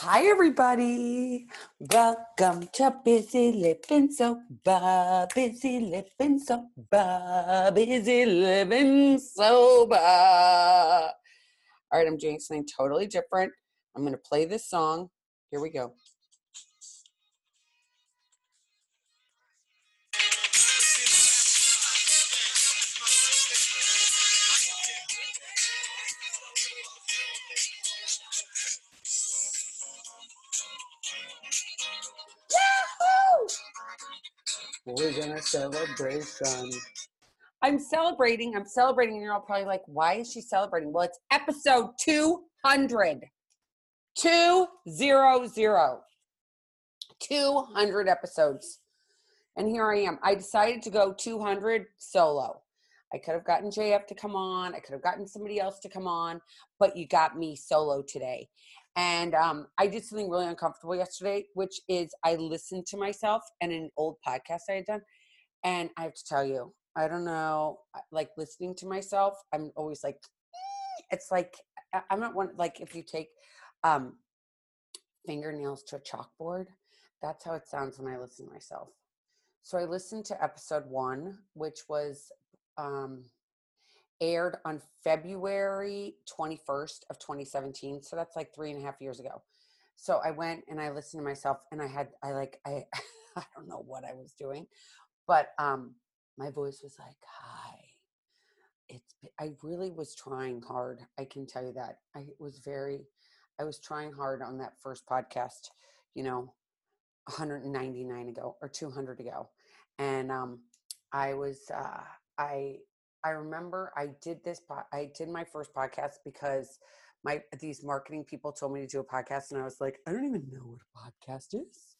Hi, everybody. Welcome to Busy Living Sober. Busy Living Sober. Busy Living Sober. All right, I'm doing something totally different. I'm going to play this song. Here we go. We're gonna. I'm celebrating. I'm celebrating, and you're all probably like, why is she celebrating? Well, it's episode 200. 200. 200 episodes. And here I am. I decided to go 200 solo. I could have gotten JF to come on. I could have gotten somebody else to come on, but you got me solo today. And um, I did something really uncomfortable yesterday, which is I listened to myself and an old podcast I had done. And I have to tell you, I don't know, like listening to myself, I'm always like, it's like, I'm not one, like if you take um, fingernails to a chalkboard, that's how it sounds when I listen to myself. So I listened to episode one, which was um, aired on February 21st of 2017. So that's like three and a half years ago. So I went and I listened to myself and I had, I like, I, I don't know what I was doing, but um, my voice was like, hi. It's, I really was trying hard. I can tell you that. I was very, I was trying hard on that first podcast, you know, 199 ago or 200 ago. And um, I was, uh, I I remember I did this. I did my first podcast because my these marketing people told me to do a podcast, and I was like, I don't even know what a podcast is.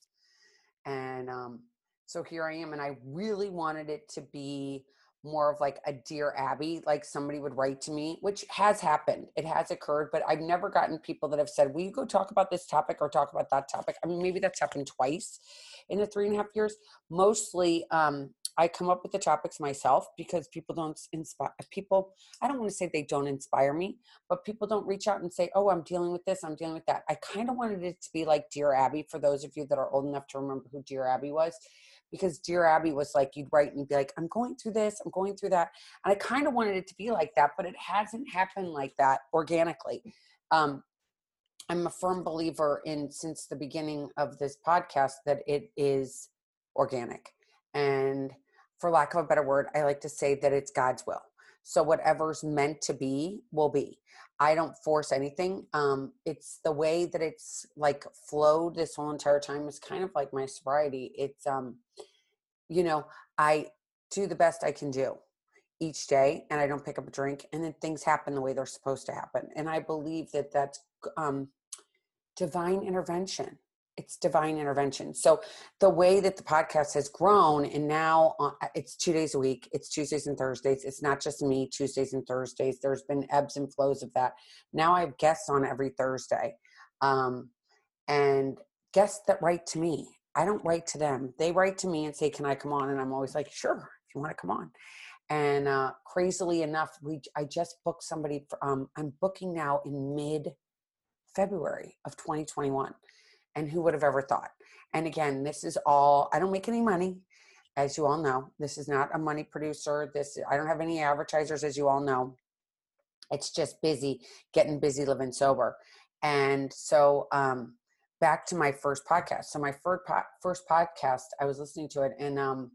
And um, so here I am, and I really wanted it to be more of like a dear Abby, like somebody would write to me, which has happened. It has occurred, but I've never gotten people that have said, Will you go talk about this topic or talk about that topic? I mean, maybe that's happened twice in the three and a half years. Mostly, um, I come up with the topics myself because people don't inspire people. I don't want to say they don't inspire me, but people don't reach out and say, "Oh, I'm dealing with this. I'm dealing with that." I kind of wanted it to be like Dear Abby for those of you that are old enough to remember who Dear Abby was, because Dear Abby was like you'd write and be like, "I'm going through this. I'm going through that," and I kind of wanted it to be like that, but it hasn't happened like that organically. Um, I'm a firm believer in since the beginning of this podcast that it is organic and for lack of a better word, I like to say that it's God's will. So whatever's meant to be will be. I don't force anything. Um, it's the way that it's like flowed this whole entire time is kind of like my sobriety. It's um, you know, I do the best I can do each day and I don't pick up a drink and then things happen the way they're supposed to happen. And I believe that that's um divine intervention it's divine intervention. So the way that the podcast has grown, and now uh, it's two days a week. It's Tuesdays and Thursdays. It's not just me Tuesdays and Thursdays. There's been ebbs and flows of that. Now I have guests on every Thursday, um, and guests that write to me. I don't write to them. They write to me and say, "Can I come on?" And I'm always like, "Sure, if you want to come on." And uh, crazily enough, we I just booked somebody. For, um, I'm booking now in mid February of 2021 and who would have ever thought? And again, this is all, I don't make any money, as you all know. This is not a money producer. This, I don't have any advertisers, as you all know. It's just busy, getting busy living sober. And so, um, back to my first podcast. So my first po- first podcast, I was listening to it, and um,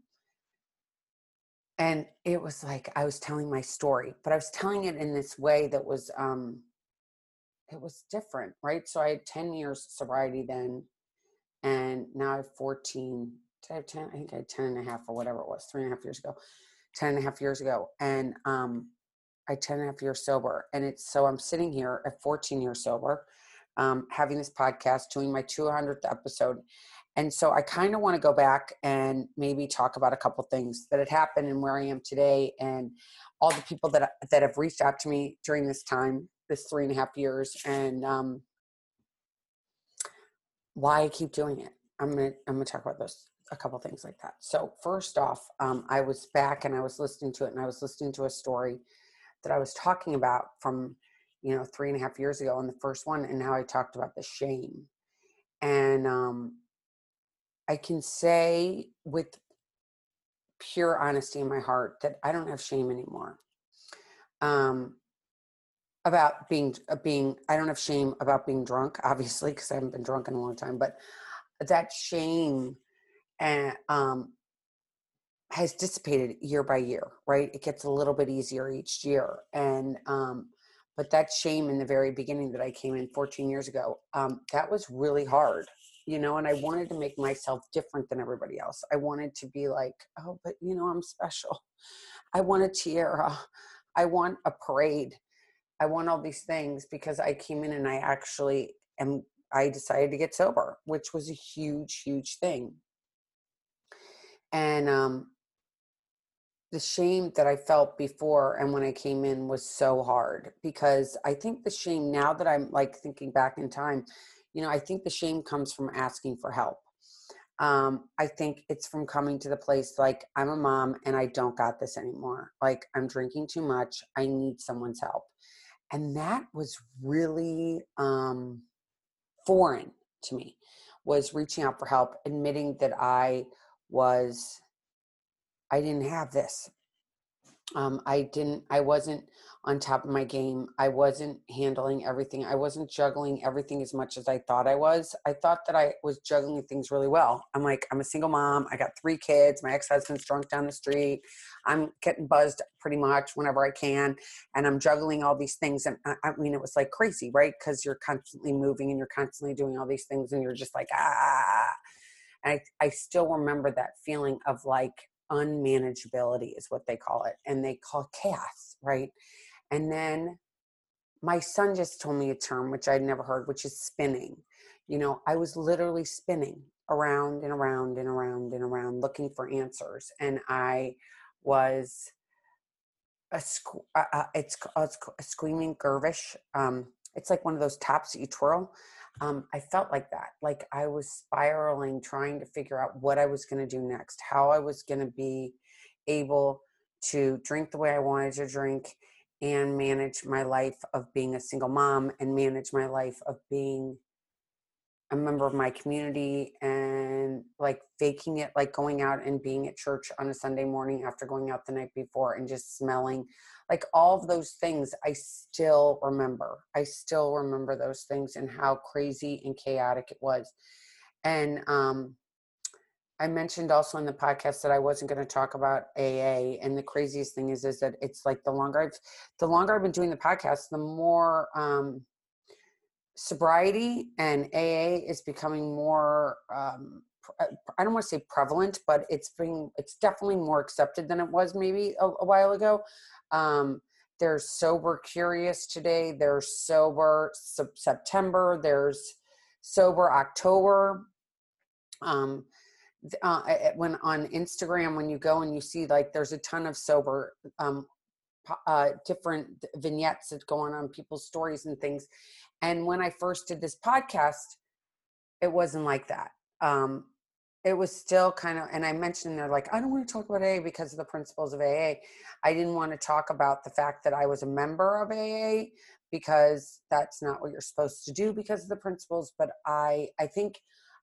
and it was like I was telling my story, but I was telling it in this way that was um, it was different, right? So I had 10 years sobriety then, and now I have 14. Did I have 10? I think I had 10 and a half or whatever it was, three and a half years ago, 10 and a half years ago. And um, I 10 and a half years sober. And it's so I'm sitting here at 14 years sober, um, having this podcast, doing my 200th episode. And so I kind of want to go back and maybe talk about a couple things that had happened and where I am today and all the people that that have reached out to me during this time this three and a half years and um, why I keep doing it. I'm gonna I'm gonna talk about those a couple things like that. So first off, um, I was back and I was listening to it and I was listening to a story that I was talking about from you know three and a half years ago on the first one and now I talked about the shame And um, I can say with pure honesty in my heart that I don't have shame anymore. Um, about being uh, being I don't have shame about being drunk, obviously, because I haven't been drunk in a long time. But that shame and um, has dissipated year by year, right? It gets a little bit easier each year, and um, but that shame in the very beginning that I came in 14 years ago, um, that was really hard, you know. And I wanted to make myself different than everybody else. I wanted to be like, oh, but you know, I'm special. I want a tiara. I want a parade. I want all these things because I came in and I actually am. I decided to get sober, which was a huge, huge thing. And um, the shame that I felt before and when I came in was so hard because I think the shame now that I'm like thinking back in time, you know, I think the shame comes from asking for help. Um, I think it's from coming to the place like I'm a mom and I don't got this anymore. Like I'm drinking too much. I need someone's help. And that was really um, foreign to me was reaching out for help, admitting that I was I didn't have this. Um, I didn't, I wasn't on top of my game. I wasn't handling everything. I wasn't juggling everything as much as I thought I was. I thought that I was juggling things really well. I'm like, I'm a single mom. I got three kids. My ex husband's drunk down the street. I'm getting buzzed pretty much whenever I can. And I'm juggling all these things. And I, I mean, it was like crazy, right? Because you're constantly moving and you're constantly doing all these things and you're just like, ah. And I, I still remember that feeling of like, unmanageability is what they call it and they call chaos right and then my son just told me a term which i'd never heard which is spinning you know i was literally spinning around and around and around and around looking for answers and i was a, squ- uh, uh, it's, uh, a screaming dervish um, it's like one of those taps that you twirl um, I felt like that. Like I was spiraling, trying to figure out what I was going to do next, how I was going to be able to drink the way I wanted to drink and manage my life of being a single mom and manage my life of being a member of my community and like faking it, like going out and being at church on a Sunday morning after going out the night before and just smelling like all of those things I still remember. I still remember those things and how crazy and chaotic it was. And um, I mentioned also in the podcast that I wasn't going to talk about AA. And the craziest thing is, is that it's like the longer I've, the longer I've been doing the podcast, the more um, sobriety and AA is becoming more um, uh, I don't want to say prevalent, but it's being it's definitely more accepted than it was maybe a, a while ago. Um, there's sober curious today. There's sober September. There's sober October. Um, uh, when on Instagram, when you go and you see like there's a ton of sober um, uh, different vignettes that go on on people's stories and things, and when I first did this podcast, it wasn't like that. Um, it was still kind of, and I mentioned they're like, I don't want to talk about AA because of the principles of AA. I didn't want to talk about the fact that I was a member of AA because that's not what you're supposed to do because of the principles. But I, I think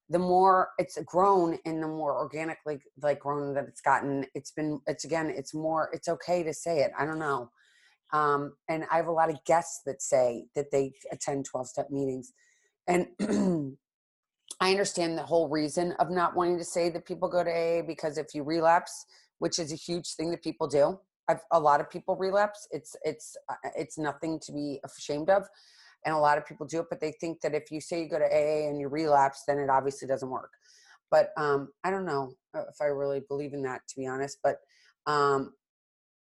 the more it's grown and the more organically like grown that it's gotten, it's been, it's again, it's more, it's okay to say it. I don't know. Um, and I have a lot of guests that say that they attend 12 step meetings. And I understand the whole reason of not wanting to say that people go to AA because if you relapse, which is a huge thing that people do, I've, a lot of people relapse. It's it's uh, it's nothing to be ashamed of, and a lot of people do it. But they think that if you say you go to AA and you relapse, then it obviously doesn't work. But um, I don't know uh, if I really believe in that, to be honest. But um,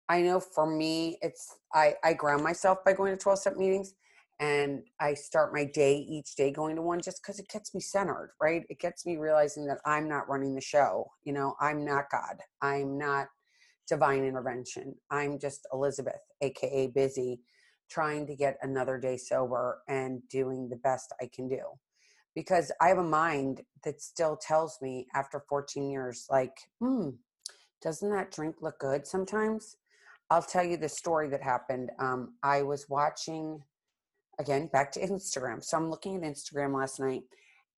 I know for me, it's I, I ground myself by going to 12 step meetings and I start my day each day going to one just because it gets me centered, right? It gets me realizing that I'm not running the show. You know, I'm not God. I'm not divine intervention. I'm just Elizabeth, aka busy, trying to get another day sober and doing the best I can do. Because I have a mind that still tells me after 14 years, like, hmm, doesn't that drink look good sometimes? I'll tell you the story that happened. Um, I was watching, again, back to Instagram. So I'm looking at Instagram last night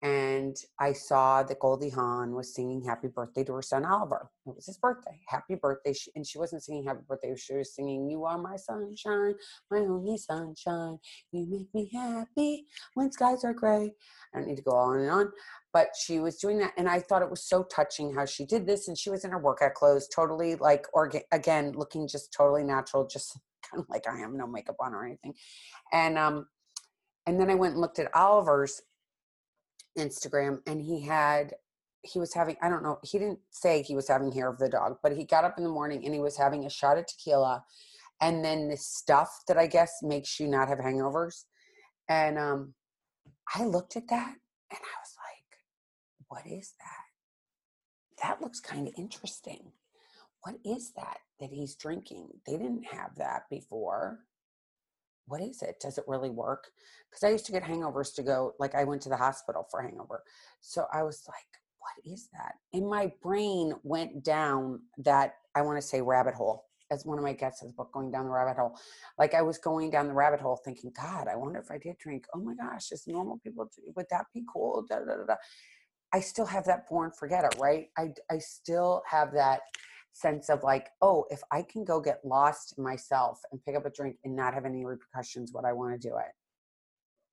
and I saw that Goldie Hawn was singing "Happy Birthday" to her son Oliver. It was his birthday. Happy birthday! And she wasn't singing "Happy Birthday." She was singing "You are my sunshine, my only sunshine. You make me happy when skies are gray." I don't need to go on and on, but she was doing that, and I thought it was so touching how she did this. And she was in her workout clothes, totally like, or again, looking just totally natural, just kind of like I am, no makeup on or anything. And um, and then I went and looked at Oliver's Instagram and he had he was having I don't know, he didn't say he was having hair of the dog, but he got up in the morning and he was having a shot of tequila and then this stuff that I guess makes you not have hangovers. And um I looked at that and I was like, what is that? That looks kind of interesting. What is that that he's drinking? They didn't have that before what is it? Does it really work? Because I used to get hangovers to go, like I went to the hospital for hangover. So I was like, what is that? And my brain went down that, I want to say rabbit hole, as one of my guests has book, Going Down the Rabbit Hole. Like I was going down the rabbit hole thinking, God, I wonder if I did drink. Oh my gosh, just normal people, do, would that be cool? Da, da, da. I still have that born forget it, right? I, I still have that sense of like, oh, if I can go get lost myself and pick up a drink and not have any repercussions, what I want to do it.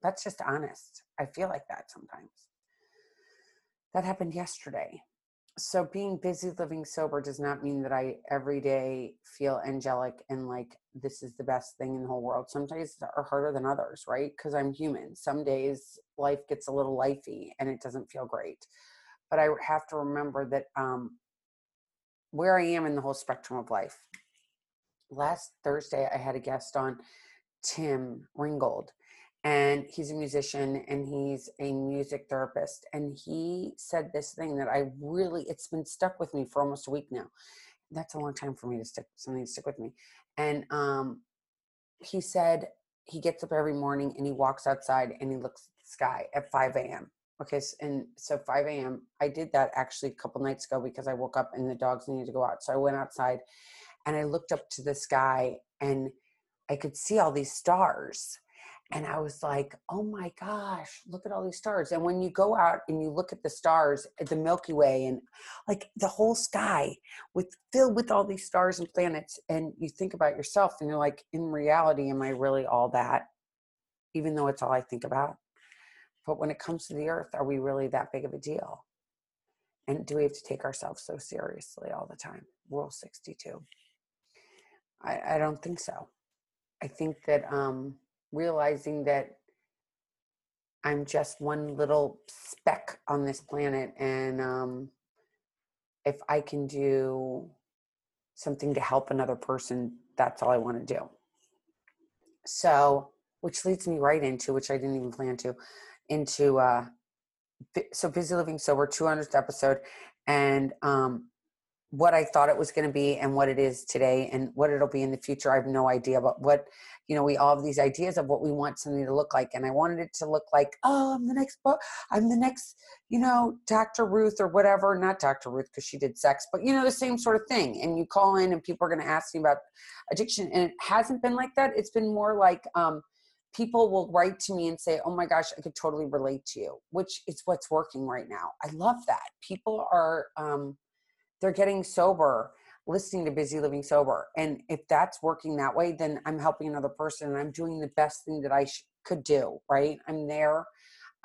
That's just honest. I feel like that sometimes. That happened yesterday. So being busy living sober does not mean that I every day feel angelic and like this is the best thing in the whole world. Some days are harder than others, right? Because I'm human. Some days life gets a little lifey and it doesn't feel great. But I have to remember that um, where I am in the whole spectrum of life. Last Thursday, I had a guest on, Tim Ringgold, and he's a musician and he's a music therapist. And he said this thing that I really, it's been stuck with me for almost a week now. That's a long time for me to stick, something to stick with me. And um, he said he gets up every morning and he walks outside and he looks at the sky at 5 a.m. Okay, and so 5 a.m. I did that actually a couple nights ago because I woke up and the dogs needed to go out. So I went outside and I looked up to the sky and I could see all these stars. And I was like, oh my gosh, look at all these stars. And when you go out and you look at the stars, eh, the Milky Way, and like the whole sky with filled with all these stars and planets, and you think about yourself and you're like, in reality, am I really all that? Even though it's all I think about. But when it comes to the earth, are we really that big of a deal? And do we have to take ourselves so seriously all the time? Rule 62. I, I don't think so. I think that um, realizing that I'm just one little speck on this planet, and um, if I can do something to help another person, that's all I want to do. So, which leads me right into, which I didn't even plan to, into uh so busy living sober 200th episode and um what I thought it was going to be and what it is today and what it'll be in the future. I have no idea, but what, you know, we all have these ideas of what we want something to look like. And I wanted it to look like, oh, I'm the next book. I'm the next, you know, Dr. Ruth or whatever, not Dr. Ruth because she did sex, but you know, the same sort of thing. And you call in and people are going to ask you about addiction. And it hasn't been like that. It's been more like, um, people will write to me and say, Oh my gosh, I could totally relate to you, which is what's working right now. I love that. People are, um, they're getting sober listening to busy living sober and if that's working that way then i'm helping another person and i'm doing the best thing that i sh- could do right i'm there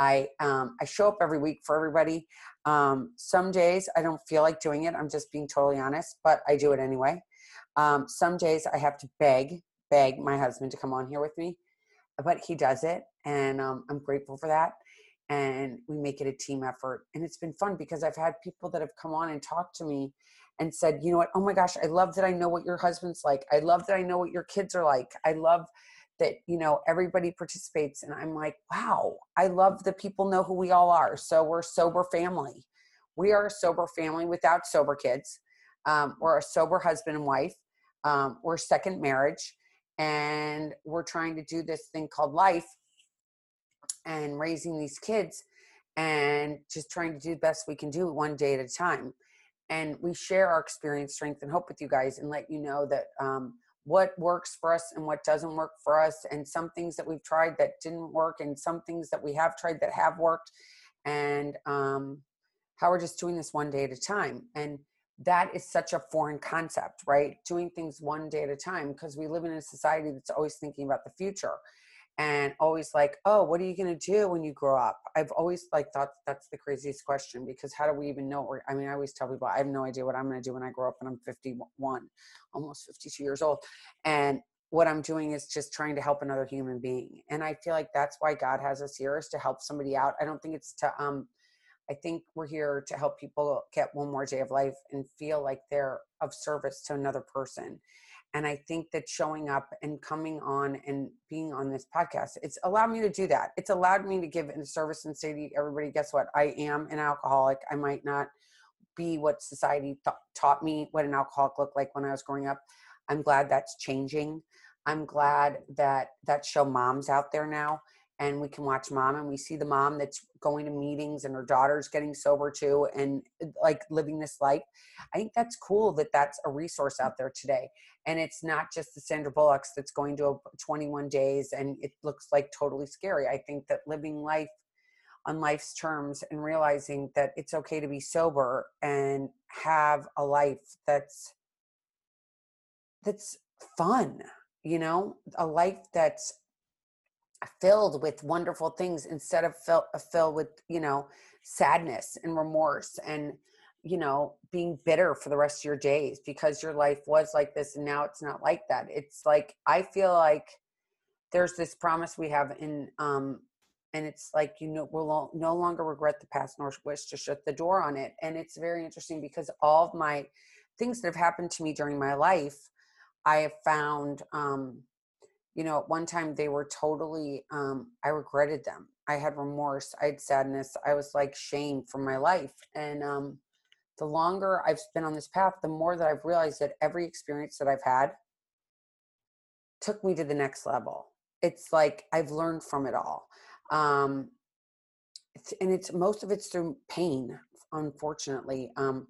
i um, i show up every week for everybody um, some days i don't feel like doing it i'm just being totally honest but i do it anyway um, some days i have to beg beg my husband to come on here with me but he does it and um, i'm grateful for that and we make it a team effort and it's been fun because i've had people that have come on and talked to me and said you know what? Oh my gosh i love that i know what your husband's like. I love that i know what your kids are like. I love that you know everybody participates and i'm like wow i love that people know who we all are so we're sober family. We are a sober family without sober kids um, we're a sober husband and wife um, we're second marriage and we're trying to do this thing called life and raising these kids and just trying to do the best we can do one day at a time and we share our experience strength and hope with you guys and let you know that um, what works for us and what doesn't work for us and some things that we've tried that didn't work and some things that we have tried that have worked and um, how we're just doing this one day at a time. And that is such a foreign concept, right? Doing things one day at a time because we live in a society that's always thinking about the future and always like, oh, what are you going to do when you grow up? I've always like thought that's the craziest question because how do we even know? I mean, I always tell people I have no idea what I'm going to do when I grow up and I'm 51, almost 52 years old. And what I'm doing is just trying to help another human being. And I feel like that's why God has us here is to help somebody out. I don't think it's to um I think we're here to help people get one more day of life and feel like they're of service to another person. And I think that showing up and coming on and being on this podcast, it's allowed me to do that. It's allowed me to give in service and say to everybody, guess what? I am an alcoholic. I might not be what society th- taught me what an alcoholic looked like when I was growing up. I'm glad that's changing. I'm glad that that show moms out there now and we can watch mom and we see the mom that's going to meetings and her daughter's getting sober too and uh, like living this life. I think that's cool that that's a resource out there today and it's not just the sandra bullocks that's going to 21 days and it looks like totally scary. I think that living life on life's terms and realizing that it's okay to be sober and have a life that's that's fun you know? A life that's filled with wonderful things instead of fill, uh, filled with you know sadness and remorse and you know being bitter for the rest of your days because your life was like this and now it's not like that. It's like i feel like there's this promise we have in um and it's like you know we'll no longer regret the past nor wish to shut the door on it. And it's very interesting because all of my things that have happened to me during my life i have found um you know, at one time they were totally, um, I regretted them. I had remorse, I had sadness, I was like shame for my life. And um, the longer I've been on this path, the more that I've realized that every experience that I've had took me to the next level. It's like I've learned from it all. Um, it's, and it's most of it's through pain, unfortunately. Um,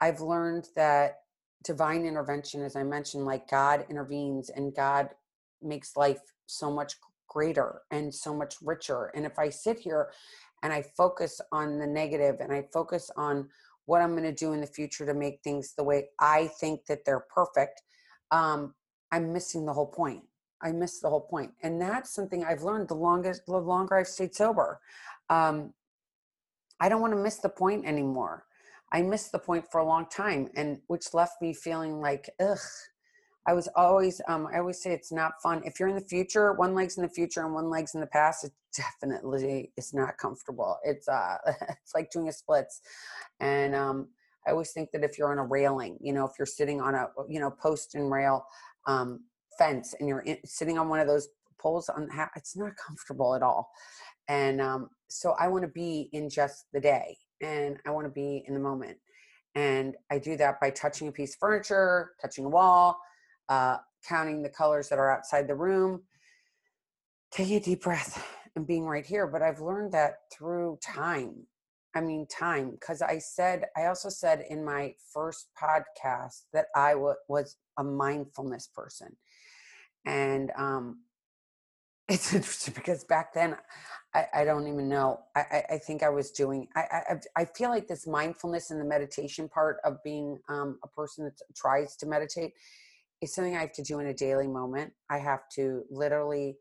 I've learned that divine intervention, as I mentioned, like God intervenes and God makes life so much greater and so much richer. And if I sit here and I focus on the negative and I focus on what I'm going to do in the future to make things the way I think that they're perfect, um, I'm missing the whole point. I miss the whole point. And that's something I've learned the longest, the longer I've stayed sober. Um, I don't want to miss the point anymore. I missed the point for a long time, and which left me feeling like, ugh, I was always, um, I always say it's not fun. If you're in the future, one leg's in the future and one leg's in the past, it definitely is not comfortable. It's, uh, it's like doing a splits. And, um, I always think that if you're on a railing, you know, if you're sitting on a, you know, post and rail, um, fence and you're in, sitting on one of those poles on, it's not comfortable at all. And, um, so I want to be in just the day and I want to be in the moment. And I do that by touching a piece of furniture, touching a wall, uh, counting the colors that are outside the room, taking a deep breath and being right here. But I've learned that through time. I mean, time, because I said, I also said in my first podcast that I w- was a mindfulness person. And um, it's interesting because back then, I, I don't even know. I, I, think I was doing. I, I I feel like this mindfulness and the meditation part of being um, a person that tries to meditate is something I have to do in a daily moment. I have to literally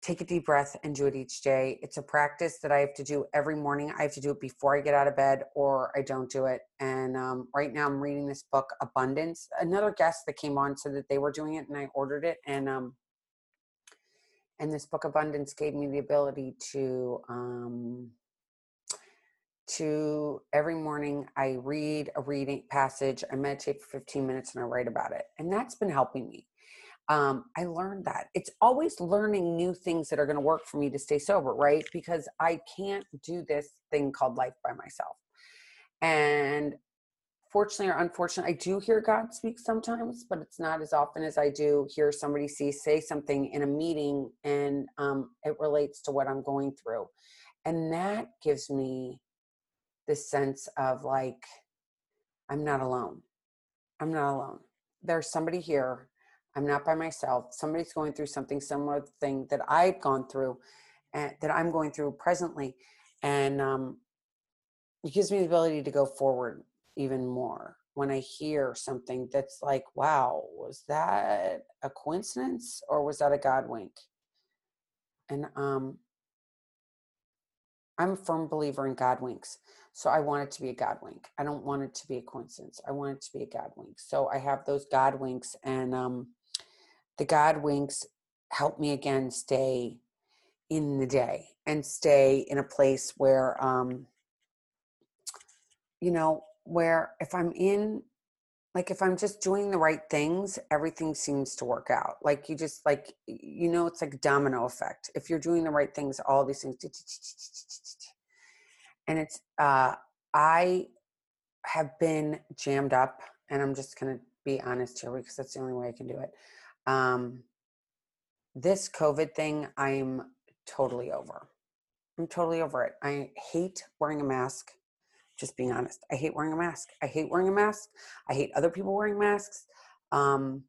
take a deep breath and do it each day. It's a practice that I have to do every morning. I have to do it before I get out of bed or I don't do it. And um, right now I'm reading this book, Abundance. Another guest that came on said that they were doing it and I ordered it. And, um, and this book, Abundance, gave me the ability to um, to every morning I read a reading passage, I meditate for 15 minutes and I write about it. And that's been helping me. Um, I learned that. It's always learning new things that are going to work for me to stay sober, right? Because I can't do this thing called life by myself. And fortunately or unfortunately, I do hear God speak sometimes, but it's not as often as I do hear somebody see say something in a meeting and um, it relates to what I'm going through. And that gives me this sense of like, I'm not alone. I'm not alone. There's somebody here. I'm not by myself. Somebody's going through something similar thing that I've gone through and that I'm going through presently. and um, it gives me the ability to go forward even more when I hear something that's like, wow, was that a coincidence or was that a God wink? And um, I'm a firm believer in God winks. So I want it to be a God wink. I don't want it to be a coincidence. I want it to be a God wink. So I have those God winks, and um, the God winks help me again stay in the day and stay in a place where, um, you know, where if I'm in, like if I'm just doing the right things, everything seems to work out. Like you just like, you know, it's like domino effect. If you're doing the right things, all these things and it's uh i have been jammed up and i'm just to be honest here because that's the only way i can do it um this covid thing i'm totally over i'm totally over it i hate wearing a mask just being honest i hate wearing a mask i hate wearing a mask i hate other people wearing masks um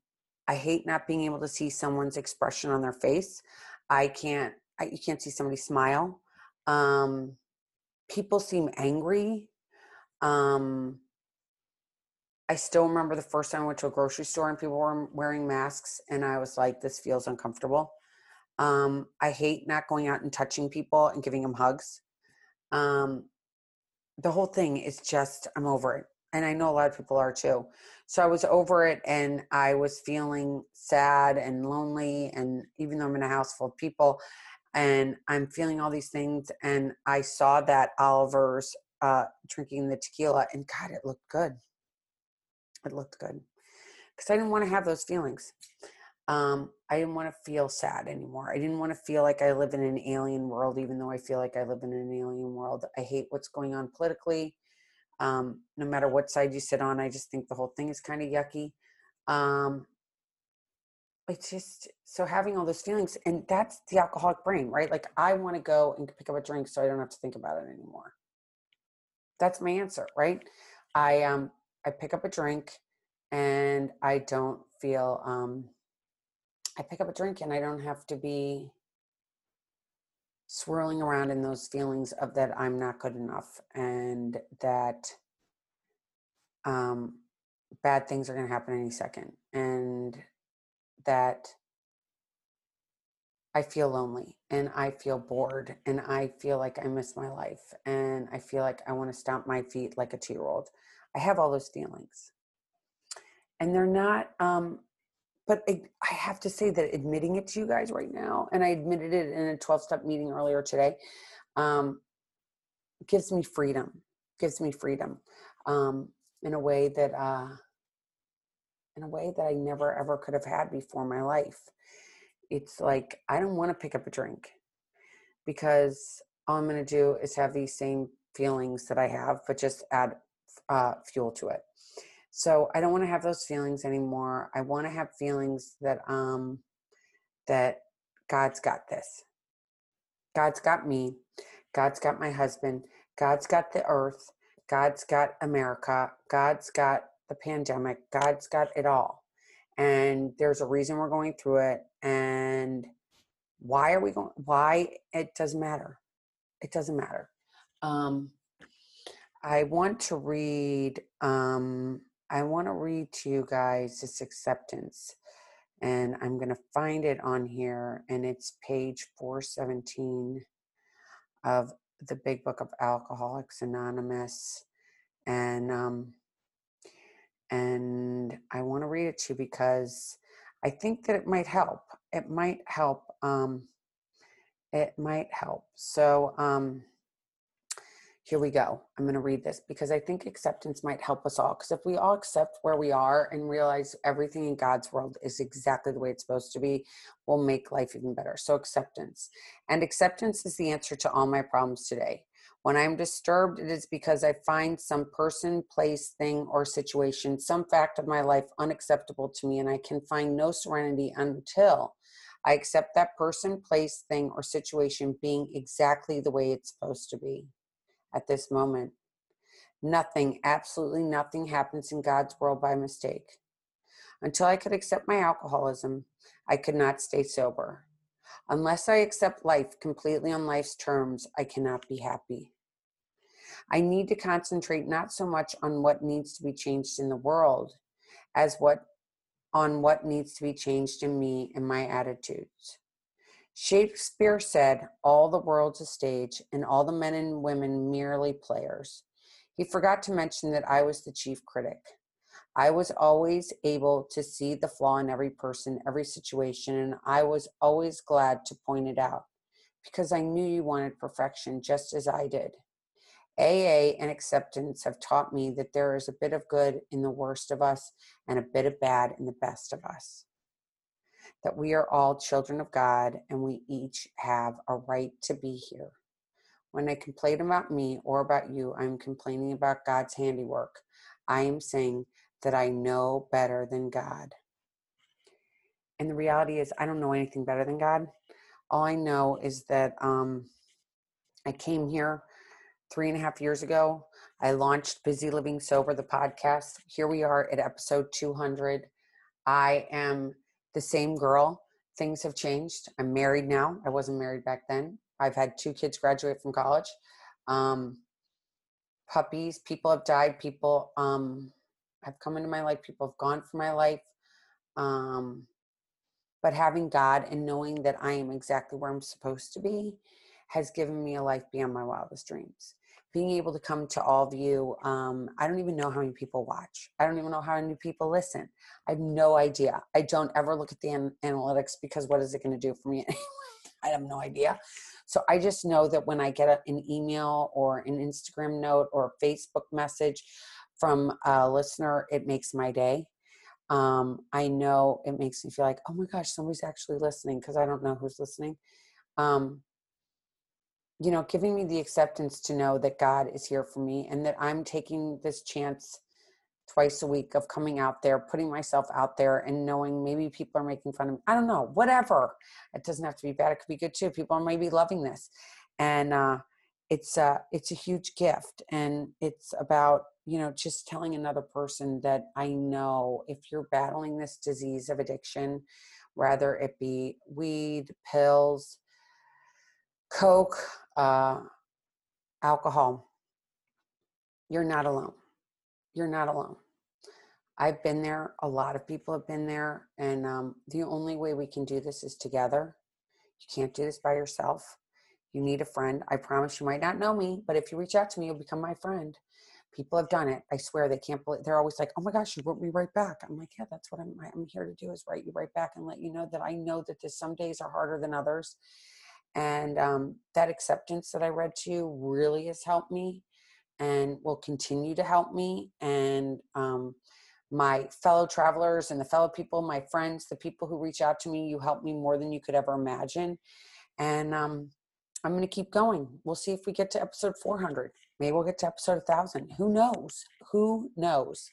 i hate not being able to see someone's expression on their face i can't I, you can't see somebody smile um people seem angry. Um, I still remember the first time I went to a grocery store and people were wearing masks, and I was like, this feels uncomfortable. Um, I hate not going out and touching people and giving them hugs. Um, the whole thing is just, I'm over it. And I know a lot of people are too. So I was over it and I was feeling sad and lonely. And even though I'm in a house full of people, and I'm feeling all these things. And I saw that Oliver's uh, drinking the tequila, and God, it looked good. It looked good because I didn't want to have those feelings. Um, I didn't want to feel sad anymore. I didn't want to feel like I live in an alien world, even though I feel like I live in an alien world. I hate what's going on politically. Um, no matter what side you sit on, I just think the whole thing is kind of yucky. Um, it's just so having all those feelings and that's the alcoholic brain right like i want to go and pick up a drink so i don't have to think about it anymore that's my answer right i um i pick up a drink and i don't feel um i pick up a drink and i don't have to be swirling around in those feelings of that i'm not good enough and that um bad things are going to happen any second and that I feel lonely and I feel bored and I feel like I miss my life and I feel like I want to stomp my feet like a two year old. I have all those feelings. And they're not, um, but I, I have to say that admitting it to you guys right now, and I admitted it in a 12 step meeting earlier today, um, gives me freedom, gives me freedom um, in a way that, uh, in a way that I never ever could have had before my life. It's like I don't want to pick up a drink because all I'm going to do is have these same feelings that I have, but just add uh, fuel to it. So I don't want to have those feelings anymore. I want to have feelings that um that God's got this. God's got me. God's got my husband. God's got the earth. God's got America. God's got the pandemic. God's got it all. And there's a reason we're going through it. And why are we going? Why? It doesn't matter. It doesn't matter. Um, I want to read, um, I want to read to you guys this acceptance. And I'm going to find it on here. And it's page 417 of the big book of Alcoholics Anonymous. And um, and I want to read it to you because I think that it might help. It might help. Um, it might help. So um, here we go. I'm going to read this because I think acceptance might help us all. Because if we all accept where we are and realize everything in God's world is exactly the way it's supposed to be, we'll make life even better. So, acceptance. And acceptance is the answer to all my problems today. When I'm disturbed, it is because I find some person, place, thing, or situation, some fact of my life unacceptable to me, and I can find no serenity until I accept that person, place, thing, or situation being exactly the way it's supposed to be at this moment. Nothing, absolutely nothing happens in God's world by mistake. Until I could accept my alcoholism, I could not stay sober. Unless I accept life completely on life's terms, I cannot be happy. I need to concentrate not so much on what needs to be changed in the world as what on what needs to be changed in me and my attitudes. Shakespeare said, All the world's a stage, and all the men and women merely players. He forgot to mention that I was the chief critic. I was always able to see the flaw in every person, every situation, and I was always glad to point it out because I knew you wanted perfection just as I did. AA and acceptance have taught me that there is a bit of good in the worst of us and a bit of bad in the best of us. That we are all children of God and we each have a right to be here. When I complain about me or about you, I'm complaining about God's handiwork. I am saying that I know better than God. And the reality is, I don't know anything better than God. All I know is that um, I came here three and a half years ago. I launched Busy Living Sober, the podcast. Here we are at episode 200. I am the same girl. Things have changed. I'm married now. I wasn't married back then. I've had two kids graduate from college. Um, puppies, people have died. People um, have come into my life. People have gone from my life. Um, but having God and knowing that I am exactly where I'm supposed to be has given me a life beyond my wildest dreams being able to come to all of you. Um, I don't even know how many people watch. I don't even know how many people listen. I have no idea. I don't ever look at the an- analytics because what is it going to do for me? I have no idea. So I just know that when I get a, an email or an Instagram note or a Facebook message from a listener, it makes my day. Um, I know it makes me feel like, oh my gosh, somebody's actually listening because I don't know who's listening. Um, you know, giving me the acceptance to know that God is here for me and that I'm taking this chance twice a week of coming out there, putting myself out there and knowing maybe people are making fun of me. I don't know, whatever. It doesn't have to be bad. It could be good too. People are maybe loving this. And uh, it's a, it's a huge gift. And it's about, you know, just telling another person that I know if you're battling this disease of addiction, whether it be weed, pills, Coke, uh, alcohol, you're not alone. You're not alone. I've been there. A lot of people have been there. And um, the only way we can do this is together. You can't do this by yourself. You need a friend. I promise you might not know me, but if you reach out to me, you'll become my friend. People have done it. I swear they can't believe. They're always like, "Oh my gosh, you wrote me right back." I'm like, "Yeah, that's what I'm. I'm here to do is write you right back and let you know that I know that this some days are harder than others, and um, that acceptance that I read to you really has helped me and will continue to help me. And um, my fellow travelers and the fellow people, my friends, the people who reach out to me, you help me more than you could ever imagine. And um, I'm going to keep going. We'll see if we get to episode 400. Maybe we'll get to episode 1000. Who knows? Who knows?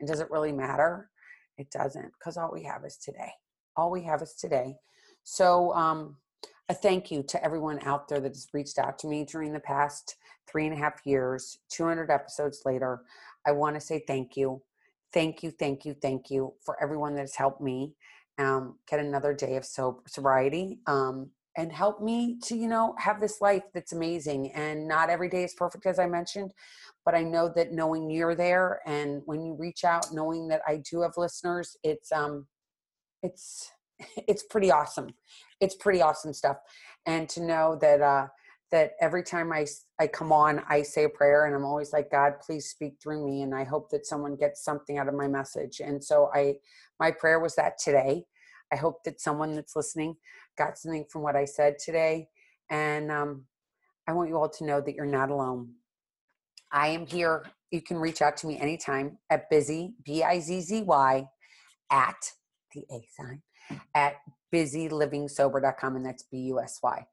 And does it really matter? It doesn't because all we have is today. All we have is today. So, um, a thank you to everyone out there that has reached out to me during the past three and a half years, 200 episodes later. I want to say thank you. Thank you, thank you, thank you for everyone that has helped me um, get another day of sobriety um, and help me to, you know, have this life that's amazing. And not every day is perfect, as I mentioned, but I know that knowing you're there and when you reach out, knowing that I do have listeners, it's, um, it's, it's pretty awesome. It's pretty awesome stuff. And to know that uh, that every time I I come on, I say a prayer, and I'm always like, God, please speak through me, and I hope that someone gets something out of my message. And so I, my prayer was that today. I hope that someone that's listening got something from what I said today, and um, I want you all to know that you're not alone. I am here. You can reach out to me anytime at busy b i z z y at the a sign at busylivingsober.com, and that's B U S Y.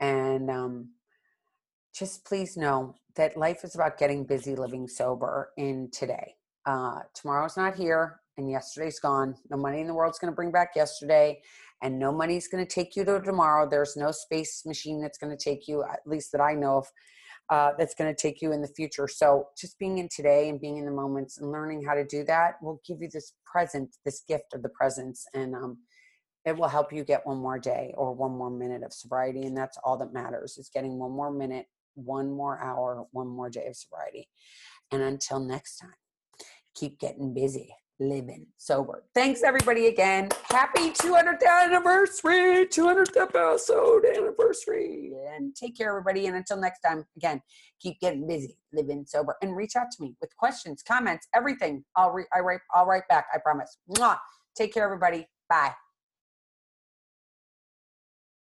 And um, just please know that life is about getting busy living sober in today. Uh, tomorrow's not here, and yesterday's gone. No money in the world's going to bring back yesterday, and no money's going to take you to tomorrow. There's no space machine that's going to take you, at least that I know of, uh, that's going to take you in the future. So just being in today and being in the moments and learning how to do that will give you this present, this gift of the presence. And um, it will help you get one more day or one more minute of sobriety. And that's all that matters is getting one more minute, one more hour, one more day of sobriety. And until next time, keep getting busy living sober. Thanks everybody again. Happy 200th anniversary, 200th episode anniversary. And take care everybody. And until next time, again, keep getting busy, living sober, and reach out to me with questions, comments, everything. I'll re- I write I'll write back. I promise. Mwah. Take care everybody. Bye.